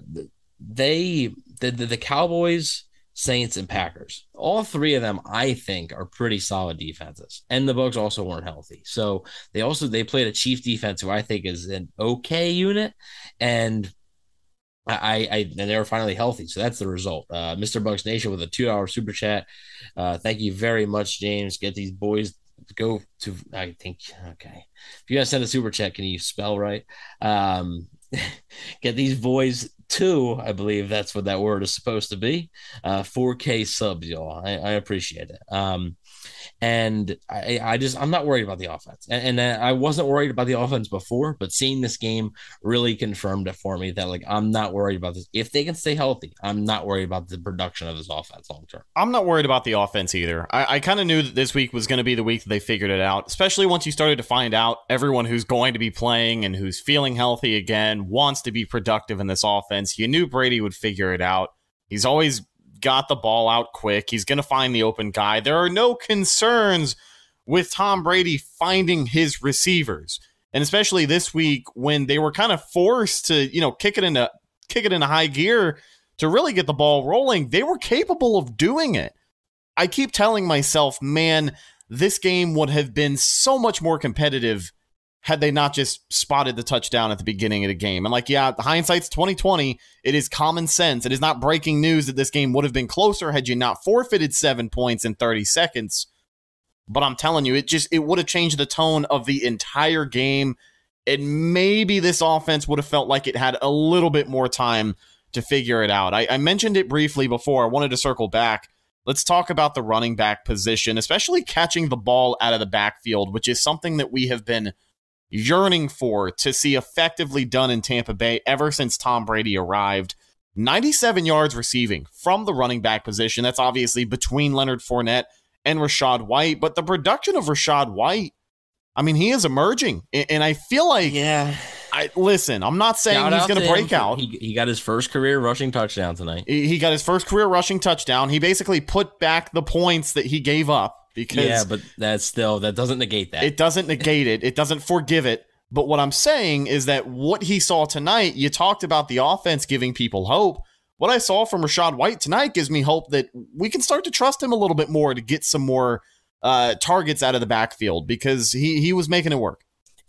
they the, the, the Cowboys, Saints, and Packers, all three of them, I think, are pretty solid defenses. And the Bucs also weren't healthy, so they also they played a Chief defense who I think is an okay unit, and I, I and they were finally healthy, so that's the result. Uh, Mr. Bucs Nation with a two-hour super chat. Uh, thank you very much, James. Get these boys go to. I think okay. If you guys send a super chat, can you spell right? Um, get these boys to. I believe that's what that word is supposed to be. Uh, 4K subs, y'all. I, I appreciate it. Um, and I, I just I'm not worried about the offense, and, and I wasn't worried about the offense before, but seeing this game really confirmed it for me that like I'm not worried about this. If they can stay healthy, I'm not worried about the production of this offense long term. I'm not worried about the offense either. I, I kind of knew that this week was going to be the week that they figured it out, especially once you started to find out everyone who's going to be playing and who's feeling healthy again wants to be productive in this offense. You knew Brady would figure it out. He's always got the ball out quick. He's going to find the open guy. There are no concerns with Tom Brady finding his receivers. And especially this week when they were kind of forced to, you know, kick it into kick it into high gear to really get the ball rolling, they were capable of doing it. I keep telling myself, man, this game would have been so much more competitive had they not just spotted the touchdown at the beginning of the game. And like, yeah, hindsight's 2020. It is common sense. It is not breaking news that this game would have been closer had you not forfeited seven points in 30 seconds. But I'm telling you, it just it would have changed the tone of the entire game. And maybe this offense would have felt like it had a little bit more time to figure it out. I, I mentioned it briefly before. I wanted to circle back. let's talk about the running back position, especially catching the ball out of the backfield, which is something that we have been yearning for to see effectively done in Tampa Bay ever since Tom Brady arrived. 97 yards receiving from the running back position. That's obviously between Leonard Fournette and Rachaad White, but the production of Rachaad White, I mean, he is emerging, and I feel like yeah. I listen. I'm not saying Shout he's going to to break him. out. He, he got his first career rushing touchdown tonight. He he got his first career rushing touchdown. He basically put back the points that he gave up because Yeah, but that's still that doesn't negate that. it doesn't negate it. It doesn't forgive it. But what I'm saying is that what he saw tonight, you talked about the offense giving people hope. What I saw from Rachaad White tonight gives me hope that we can start to trust him a little bit more to get some more uh, targets out of the backfield because he he was making it work.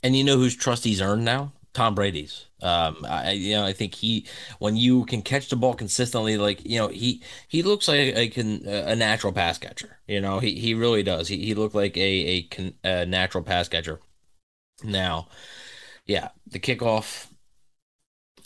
And you know whose trust he's earned now? Tom Brady's. Um, I you know I think he when you can catch the ball consistently, like you know he he looks like a, a, a natural pass catcher. You know he he really does. He he looked like a a, a natural pass catcher. Now, yeah, the kickoff.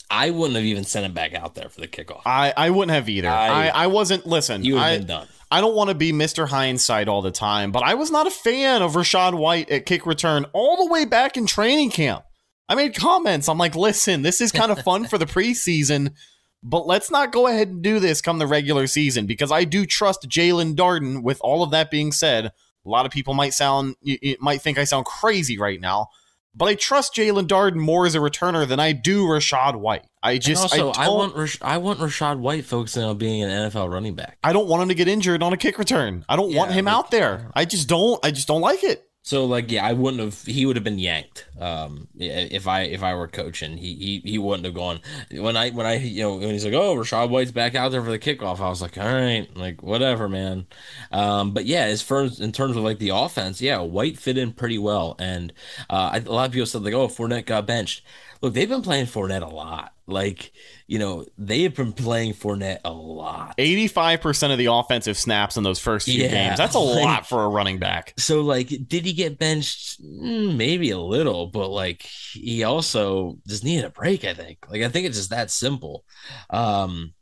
I wouldn't have even sent him back out there for the kickoff. I, I wouldn't have either. I, I- I, wasn't listen. You have been done. I don't want to be Mr. Hindsight all the time, but I was not a fan of Rachaad White at kick return all the way back in training camp. I made comments. I'm like, listen, this is kind of fun for the preseason, but let's not go ahead and do this come the regular season because I do trust Jaelon Darden. With all of that being said, a lot of people might sound, might think I sound crazy right now, but I trust Jaelon Darden more as a returner than I do Rachaad White. I just, and also, I, I, want Rash- I want Rachaad White focusing on being an NFL running back. I don't want him to get injured on a kick return. I don't want him like- out there. I just don't. I just don't like it. So like yeah, I wouldn't have. He would have been yanked. Um, if I if I were coaching, he he he wouldn't have gone. When I when I you know when he's like, oh, Rachaad White's back out there for the kickoff, I was like, all right, like whatever, man. Um, but yeah, as far as in terms of like the offense, yeah, White fit in pretty well, and uh, a lot of people said like, oh, Fournette got benched. Look, they've been playing Fournette a lot. Like you know, they have been playing Fournette a lot. 85% of the offensive snaps in those first few Yeah, games. That's a like- lot for a running back. So like, did he get benched? Mm, Maybe a little, but like he also just needed a break. I think. Like I think it's just that simple. Um,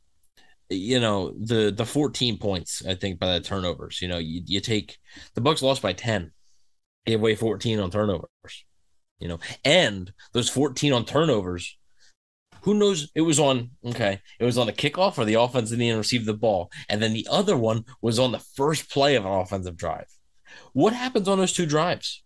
you know the the 14 points. I think by the turnovers. You know you you take the Bucs lost by 10, gave away 14 on turnovers. You know, and those 14 on turnovers. Who knows? It was on okay. It was on a kickoff, or the offense didn't even receive the ball, and then the other one was on the first play of an offensive drive. What happens on those two drives?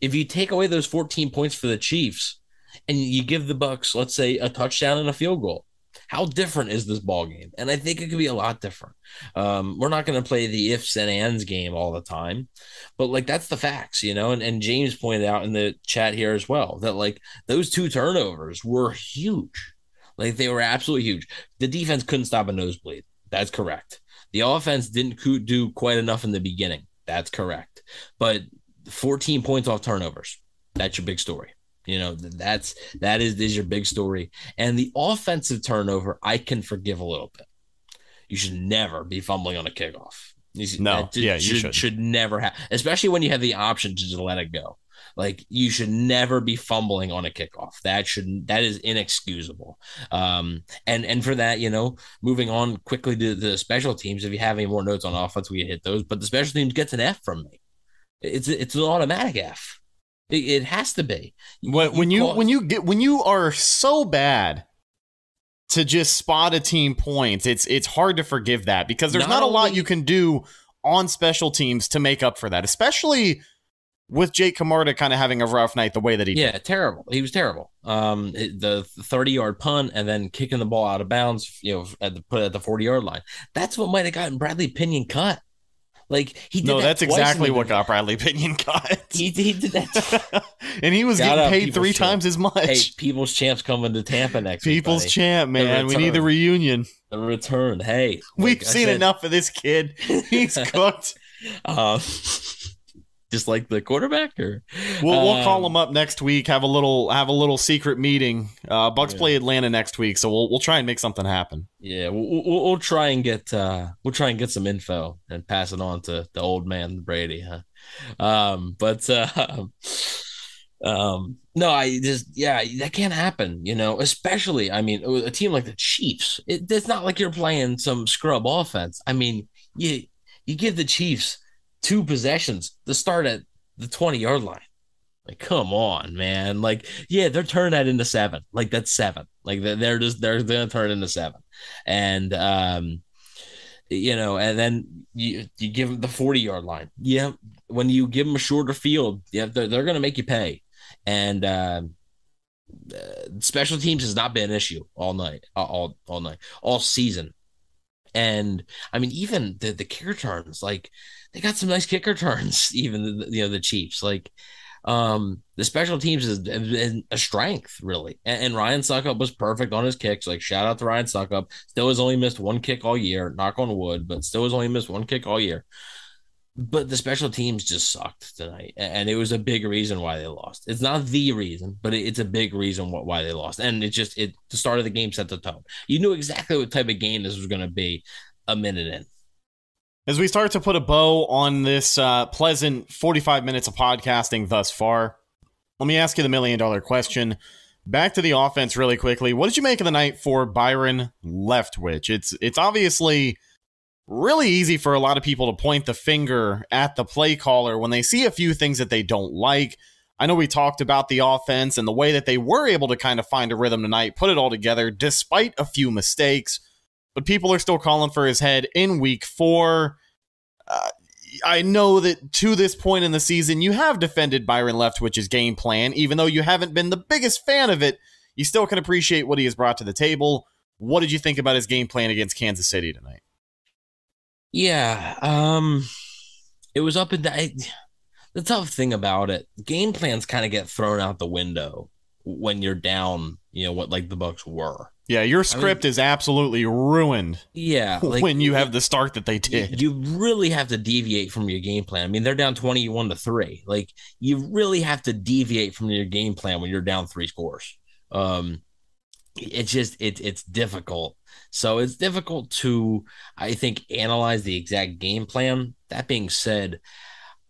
If you take away those 14 points for the Chiefs and you give the Bucs, let's say, a touchdown and a field goal, how different is this ball game? And I think it could be a lot different. Um, we're not going to play the ifs and ands game all the time, but like that's the facts, you know. And, and James pointed out in the chat here as well that like those two turnovers were huge, like they were absolutely huge. The defense couldn't stop a nosebleed. That's correct. The offense didn't do quite enough in the beginning. That's correct. But 14 points off turnovers. That's your big story. You know, that's that is, is your big story. And the offensive turnover, I can forgive a little bit. You should never be fumbling on a kickoff. You should- No, yeah, you should, should never have, especially when you have the option to just let it go. Like you should never be fumbling on a kickoff. That should that is inexcusable. Um, and and for that, you know, moving on quickly to the special teams. If you have any more notes on offense, we can hit those. But the special teams gets an F from me. It's it's an automatic F. It, it has to be. When, when you when you get when you are so bad to just spot a team points, it's it's hard to forgive that because there's not, Not a lot you can do on special teams to make up for that, especially with Jake Camarda kind of having a rough night the way that he did. Yeah, terrible. He was terrible. Um, the thirty yard punt and then kicking the ball out of bounds. You know, at the put at the forty yard line. That's what might have gotten Bradley Pinion cut. Like he did No, that that's exactly what got Bradley Pinion cut. he, he did that. and he was Shout getting paid three Champ. times as much. hey, People's Champs coming to Tampa next. People's buddy. champ, man. We need the reunion. The return. Hey, We've like seen said, enough of this kid. He's cooked. Um, just like the quarterback, or We'll, we'll call Um, him up next week. Have a little have a little secret meeting. Uh, Bucs Yeah. play Atlanta next week, so we'll we'll try and make something happen. Yeah, we'll, we'll, we'll try and get uh we'll try and get some info and pass it on to the old man Brady, huh? Um, but uh, um, no, I just yeah, that can't happen, you know. Especially, I mean, a team like the Chiefs, it, it's not like you're playing some scrub offense. I mean, you you give the Chiefs two possessions to start at the 20 yard line. Like, come on, man. Like, yeah, they're turning that into seven. Like, that's seven. Like, they're just, they're going to turn into seven. And, um, you know, and then you, you give them the 40 yard line. Yeah. When you give them a shorter field, yeah, they're, they're going to make you pay. And, um, uh, special teams has not been an issue all night, all all night, all season. And I mean, even the the kick returns, like they got some nice kick returns. Even the, you know the Chiefs, like um the special teams is a strength really. And, and Ryan Succop was perfect on his kicks. Like shout out to Ryan Succop. Still has only missed one kick all year. Knock on wood, but still has only missed one kick all year but the special teams just sucked tonight, and it was a big reason why they lost. It's not the reason, but it's a big reason why they lost. And it just it the start of the game set the tone. You knew exactly what type of game this was going to be a minute in. As we start to put a bow on this uh, pleasant 45 minutes of podcasting thus far, let me ask you the million dollar question. Back to the offense really quickly. What did you make of the night for Byron Leftwich? It's it's obviously really easy for a lot of people to point the finger at the play caller when they see a few things that they don't like. I know we talked about the offense and the way that they were able to kind of find a rhythm tonight, put it all together despite a few mistakes, but people are still calling for his head in week four. Uh, I know that to this point in the season, you have defended Byron Leftwich's game plan, even though you haven't been the biggest fan of it. You still can appreciate what he has brought to the table. What did you think about his game plan against Kansas City tonight? Yeah, um, it was up and down. The tough thing about it, game plans kind of get thrown out the window when you're down. You know what, like the Bucs were. Yeah, your script I mean, is absolutely ruined. Yeah, like, when you have the start that they did, you really have to deviate from your game plan. I mean, they're down twenty-one to three. Like you really have to deviate from your game plan when you're down three scores. Um, it's just it, it's difficult. So it's difficult to i think analyze the exact game plan. That being said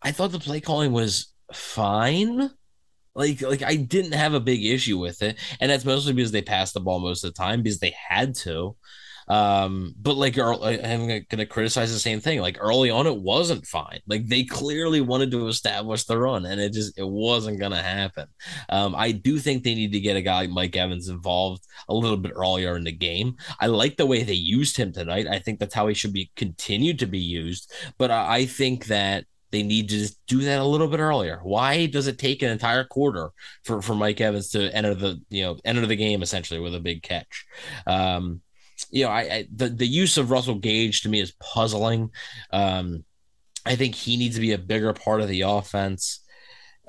i thought the play calling was fine. Like like i didn't have a big issue with it. And that's mostly because they passed the ball most of the time because they had to um, but like I'm going to criticize the same thing. Like early on, it wasn't fine. Like they clearly wanted to establish the run, and it just it wasn't going to happen. Um, I do think they need to get a guy like Mike Evans involved a little bit earlier in the game. I like the way they used him tonight. I think that's how he should be continued to be used. But I, I think that they need to just do that a little bit earlier. Why does it take an entire quarter for, for Mike Evans to enter the you know enter the game essentially with a big catch? Um, you know, I, I, the the use of Russell Gage to me is puzzling. Um, I think he needs to be a bigger part of the offense.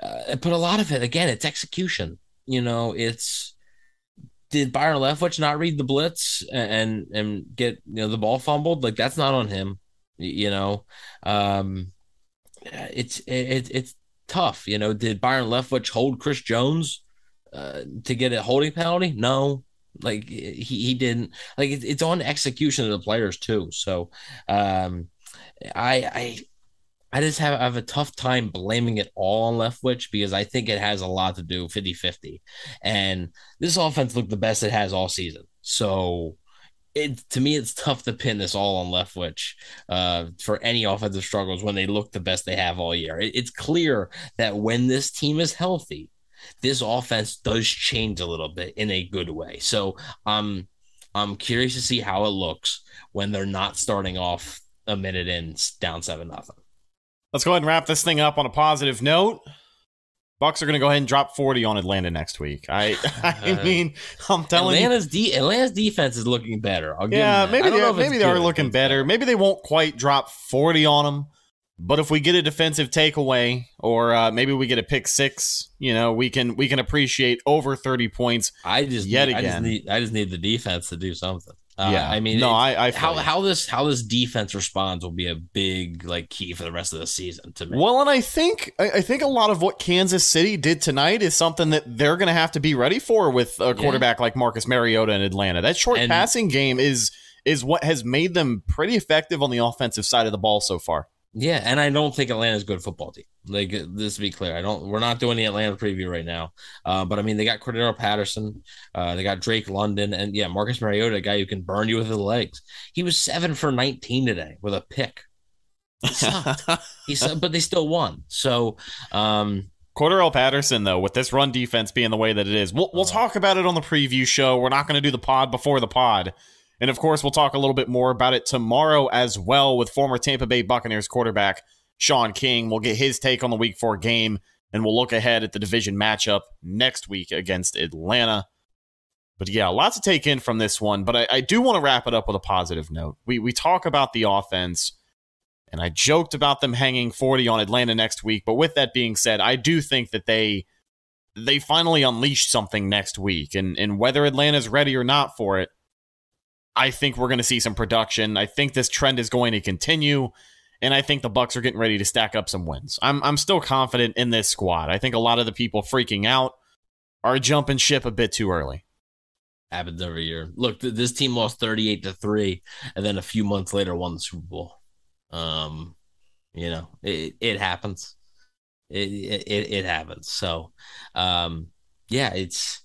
Uh, but a lot of it, again, it's execution. You know, it's did Byron Leftwich not read the blitz and and get you know the ball fumbled? Like that's not on him. You know, um, it's it, it's tough. You know, did Byron Leftwich hold Chris Jones uh, to get a holding penalty? No. Like he, he didn't like it, it's on execution of the players too. So um I I I just have I have a tough time blaming it all on Leftwich because I think it has a lot to do 50-50. And this offense looked the best it has all season. So it to me it's tough to pin this all on Leftwich uh, for any offensive struggles when they look the best they have all year. It, it's clear that when this team is healthy, this offense does change a little bit in a good way. So um, I'm curious to see how it looks when they're not starting off a minute in down seven nothing. Let's go ahead and wrap this thing up on a positive note. Bucs are going to go ahead and drop 40 on Atlanta next week. I I mean, I'm telling Atlanta's you. De- Atlanta's defense is looking better. yeah, maybe they, maybe they are looking better. Maybe they won't quite drop 40 on them. But if we get a defensive takeaway, or uh, maybe we get a pick six, you know, we can we can appreciate over thirty points. I just yet need, again. I just, need, I just need the defense to do something. Uh, yeah, I mean, no, I, I how how this how this defense responds will be a big like key for the rest of the season to me. Well, and I think I, think a lot of what Kansas City did tonight is something that they're going to have to be ready for with a quarterback yeah. like Marcus Mariota in Atlanta. That short and, passing game is is what has made them pretty effective on the offensive side of the ball so far. Yeah, and I don't think Atlanta's a good football team. Like this to be clear, I don't. We're not doing the Atlanta preview right now, uh, but I mean they got Cordarrelle Patterson, uh, they got Drake London, and yeah, Marcus Mariota, a guy who can burn you with his legs. He was seven for nineteen today with a pick. he said, but they still won. So, um, Cordarrelle Patterson, though, with this run defense being the way that it is, we'll, we'll talk about it on the preview show. We're not going to do the pod before the pod. And of course, we'll talk a little bit more about it tomorrow as well with former Tampa Bay Buccaneers quarterback Shaun King. We'll get his take on the week four game, and we'll look ahead at the division matchup next week against Atlanta. But yeah, lots to take in from this one. But I, I do want to wrap it up with a positive note. We we talk about the offense, and I joked about them hanging 40 on Atlanta next week. But with that being said, I do think that they they finally unleash something next week. And and whether Atlanta's ready or not for it, I think we're going to see some production. I think this trend is going to continue, and I think the Bucs are getting ready to stack up some wins. I'm I'm still confident in this squad. I think a lot of the people freaking out are jumping ship a bit too early. Happens every year. Look, th- this team lost 38 to 3 and then a few months later won the Super Bowl. Um, you know, it it happens. It it it happens. So, um, yeah, it's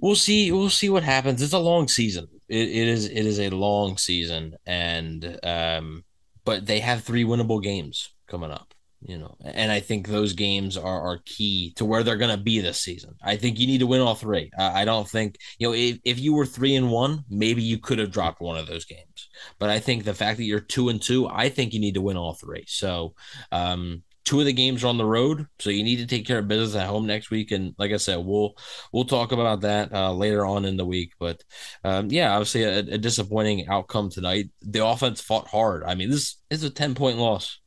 we'll see we'll see what happens. It's a long season. It, it is it is a long season, and um, but they have three winnable games coming up. You know, and I think those games are, are key to where they're going to be this season. I think you need to win all three. I, I don't think you know if, if you were three and one, maybe you could have dropped one of those games. But I think the fact that you're two and two, I think you need to win all three. So, um, two of the games are on the road, so you need to take care of business at home next week. And like I said, we'll we'll talk about that uh, later on in the week. But um, yeah, obviously a, a, disappointing outcome tonight. The offense fought hard. I mean, this is a ten point loss.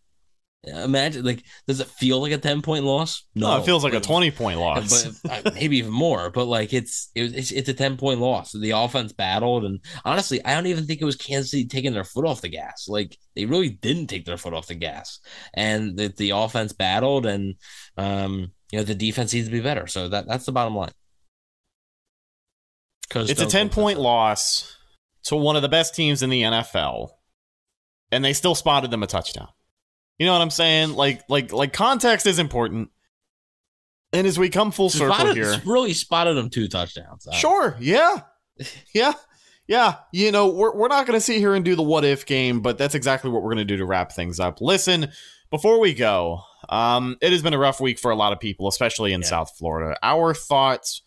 Imagine, like, does it feel like a ten point loss? No, no it feels like but, a twenty point loss, but uh, maybe even more. But like, it's it, it's it's a ten point loss. The offense battled, and honestly, I don't even think it was Kansas City taking their foot off the gas. Like, they really didn't take their foot off the gas, and the, the offense battled, and um, you know, the defense needs to be better. So that that's the bottom line. It's a ten point loss to one of the best teams in the NFL, and they still spotted them a touchdown. You know what I'm saying? Like like like context is important. And as we come full circle spotted, here, really spotted them two touchdowns. Sure, yeah, yeah, yeah. You know, we're we're not going to sit here and do the what if game, but that's exactly what we're going to do to wrap things up. Listen, before we go, um, it has been a rough week for a lot of people, especially in yeah. South Florida. Our thoughts,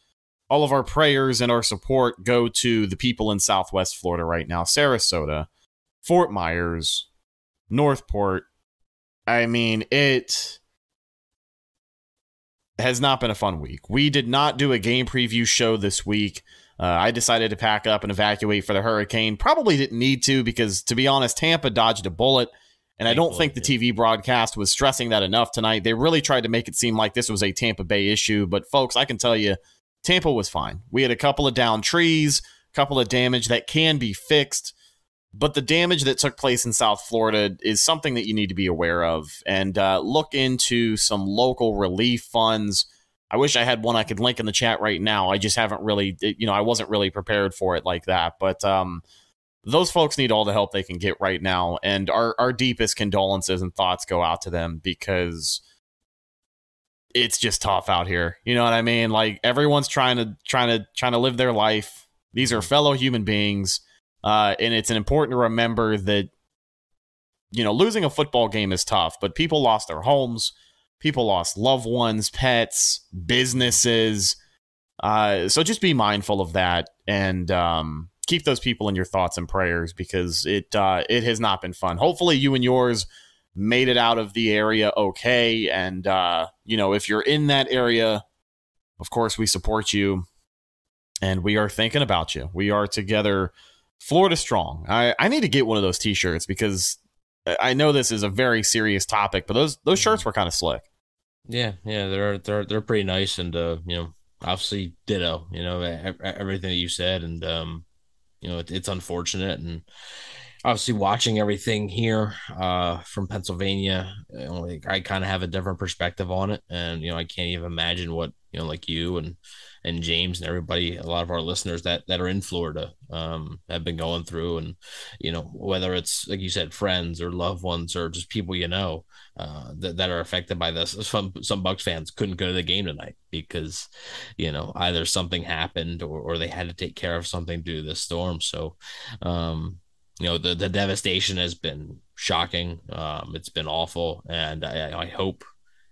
all of our prayers, and our support go to the people in Southwest Florida right now: Sarasota, Fort Myers, Northport, I mean, it has not been a fun week. We did not do a game preview show this week. Uh, I decided to pack up and evacuate for the hurricane. Probably didn't need to because, to be honest, Tampa dodged a bullet. And I don't think the TV broadcast was stressing that enough tonight. They really tried to make it seem like this was a Tampa Bay issue. But, folks, I can tell you, Tampa was fine. We had a couple of down trees, a couple of damage that can be fixed. But the damage that took place in South Florida is something that you need to be aware of and uh, look into some local relief funds. I wish I had one I could link in the chat right now. I just haven't really, you know, I wasn't really prepared for it like that. But um, those folks need all the help they can get right now. And our, our deepest condolences and thoughts go out to them because it's just tough out here. You know what I mean? Like everyone's trying to trying to trying to live their life. These are fellow human beings uh, and it's important to remember that, you know, losing a football game is tough, but people lost their homes, people lost loved ones, pets, businesses. Uh, so just be mindful of that and um, keep those people in your thoughts and prayers because it uh, it has not been fun. Hopefully, you and yours made it out of the area okay. And uh, you know, if you're in that area, of course, we support you, and we are thinking about you. We are together Florida strong. I, I need to get one of those t-shirts because I know this is a very serious topic, but those those shirts were kind of slick. Yeah, yeah, they're they're they're pretty nice, and uh, you know, obviously ditto. You know, everything that you said, and um, you know, it, it's unfortunate, and obviously watching everything here uh, from Pennsylvania, like I kind of have a different perspective on it, and you know, I can't even imagine what you know, like you and and James and everybody, a lot of our listeners that that are in Florida um, have been going through, and you know whether it's like you said, friends or loved ones or just people you know uh, that that are affected by this. Some some Bucs fans couldn't go to the game tonight because you know either something happened or, or they had to take care of something due to the storm. So um, you know the the devastation has been shocking. Um, it's been awful, and I, I hope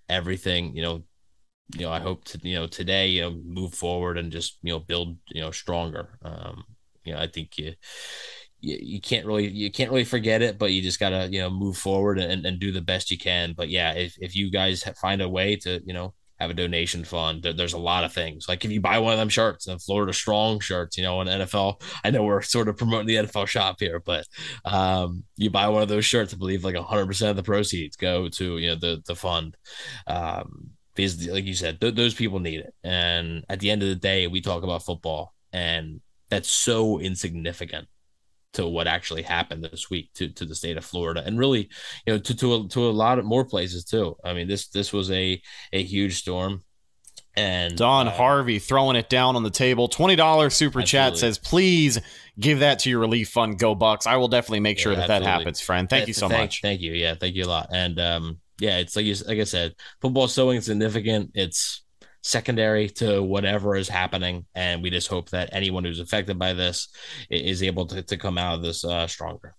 everything you know you know, I hope to, you know, today, you know, move forward and just, you know, build, you know, stronger. Um, you know, I think you, you, you can't really, you can't really forget it, but you just gotta, you know, move forward and, and do the best you can. But yeah, if, if you guys find a way to, you know, have a donation fund. There, there's a lot of things. Like if you buy one of them shirts and Florida Strong shirts, you know, in NFL, I know we're sort of promoting the NFL shop here, but um, you buy one of those shirts, I believe like 100% of the proceeds go to, you know, the, the fund. Um, because like you said th- those people need it and at the end of the day we talk about football and that's so insignificant to what actually happened this week to, to the state of Florida and really you know to to a, to a lot of more places too I mean this this was a a huge storm and Don uh, Harvey throwing it down on the table. $20 super absolutely. chat says, please give that to your relief fund. Go Bucs. I will definitely make sure yeah, that absolutely. that happens, friend. Thank you so thank, much. Thank you. Yeah. Thank you a lot. And, um, yeah, it's like you, like I said, football so insignificant. It's secondary to whatever is happening, and we just hope that anyone who's affected by this is able to, to come out of this uh, stronger.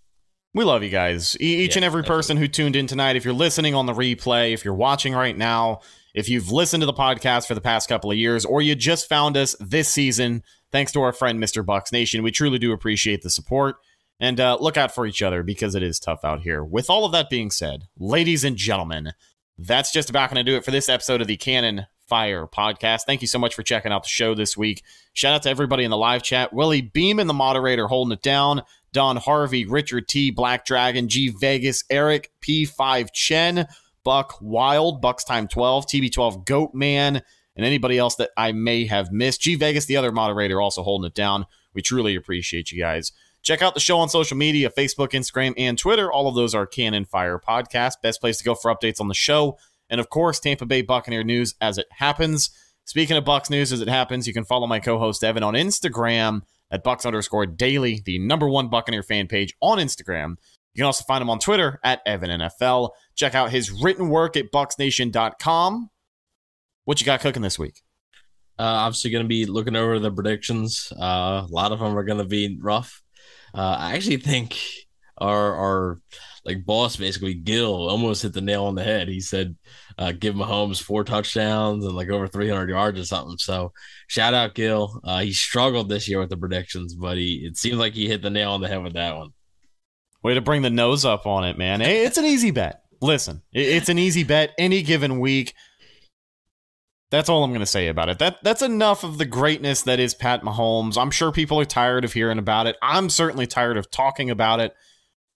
We love you guys, each yeah, and every definitely. person who tuned in tonight. If you're listening on the replay, if you're watching right now, if you've listened to the podcast for the past couple of years, or you just found us this season, thanks to our friend Mr. Bucs Nation, we truly do appreciate the support. And uh, look out for each other because it is tough out here. With all of that being said, ladies and gentlemen, that's just about going to do it for this episode of the Cannon Fire podcast. Thank you so much for checking out the show this week. Shout out to everybody in the live chat. Willie Beeman, the moderator, holding it down. Don Harvey, Richard T, Black Dragon, G Vegas, Eric, P5 Chen, Buck Wild, Bucks Time 12, TB12 Goat Man, and anybody else that I may have missed. G Vegas, the other moderator, also holding it down. We truly appreciate you guys. Check out the show on social media Facebook, Instagram, and Twitter. All of those are Cannon Fire Podcast. Best place to go for updates on the show. And of course, Tampa Bay Buccaneer news as it happens. Speaking of Bucs news as it happens, you can follow my co host Evan on Instagram at Bucs underscore daily, the number one Buccaneer fan page on Instagram. You can also find him on Twitter at EvanNFL. Check out his written work at BucsNation.com. What you got cooking this week? Uh, obviously, going to be looking over the predictions. Uh, a lot of them are going to be rough. Uh, I actually think our our like boss basically Gil almost hit the nail on the head. He said, uh, "Give Mahomes four touchdowns and like over 300 yards or something." So shout out Gil. Uh, he struggled this year with the predictions, but he it seems like he hit the nail on the head with that one. Way to bring the nose up on it, man. It's an easy bet. Listen, it's an easy bet any given week. That's all I'm going to say about it. That that's enough of the greatness that is Pat Mahomes. I'm sure people are tired of hearing about it. I'm certainly tired of talking about it.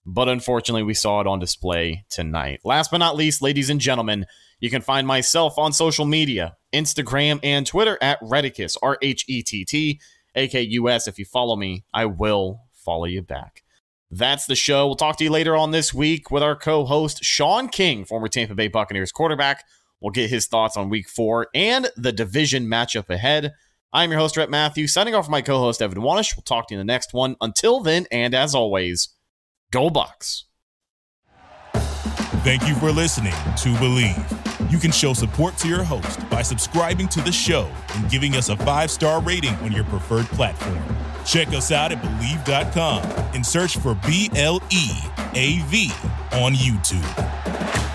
But unfortunately, we saw it on display tonight. Last but not least, ladies and gentlemen, you can find myself on social media, Instagram and Twitter at Rhettakus, R H E T T A K U S. If you follow me, I will follow you back. That's the show. We'll talk to you later on this week with our co host, Shaun King, former Tampa Bay Buccaneers quarterback. We'll get his thoughts on week four and the division matchup ahead. I'm your host, Rhett Matthew, signing off for my co host, Evan Wanish. We'll talk to you in the next one. Until then, and as always, go Bucs. Thank you for listening to Bleav. You can show support to your host by subscribing to the show and giving us a five star rating on your preferred platform. Check us out at Bleav.com and search for B L E A V on YouTube.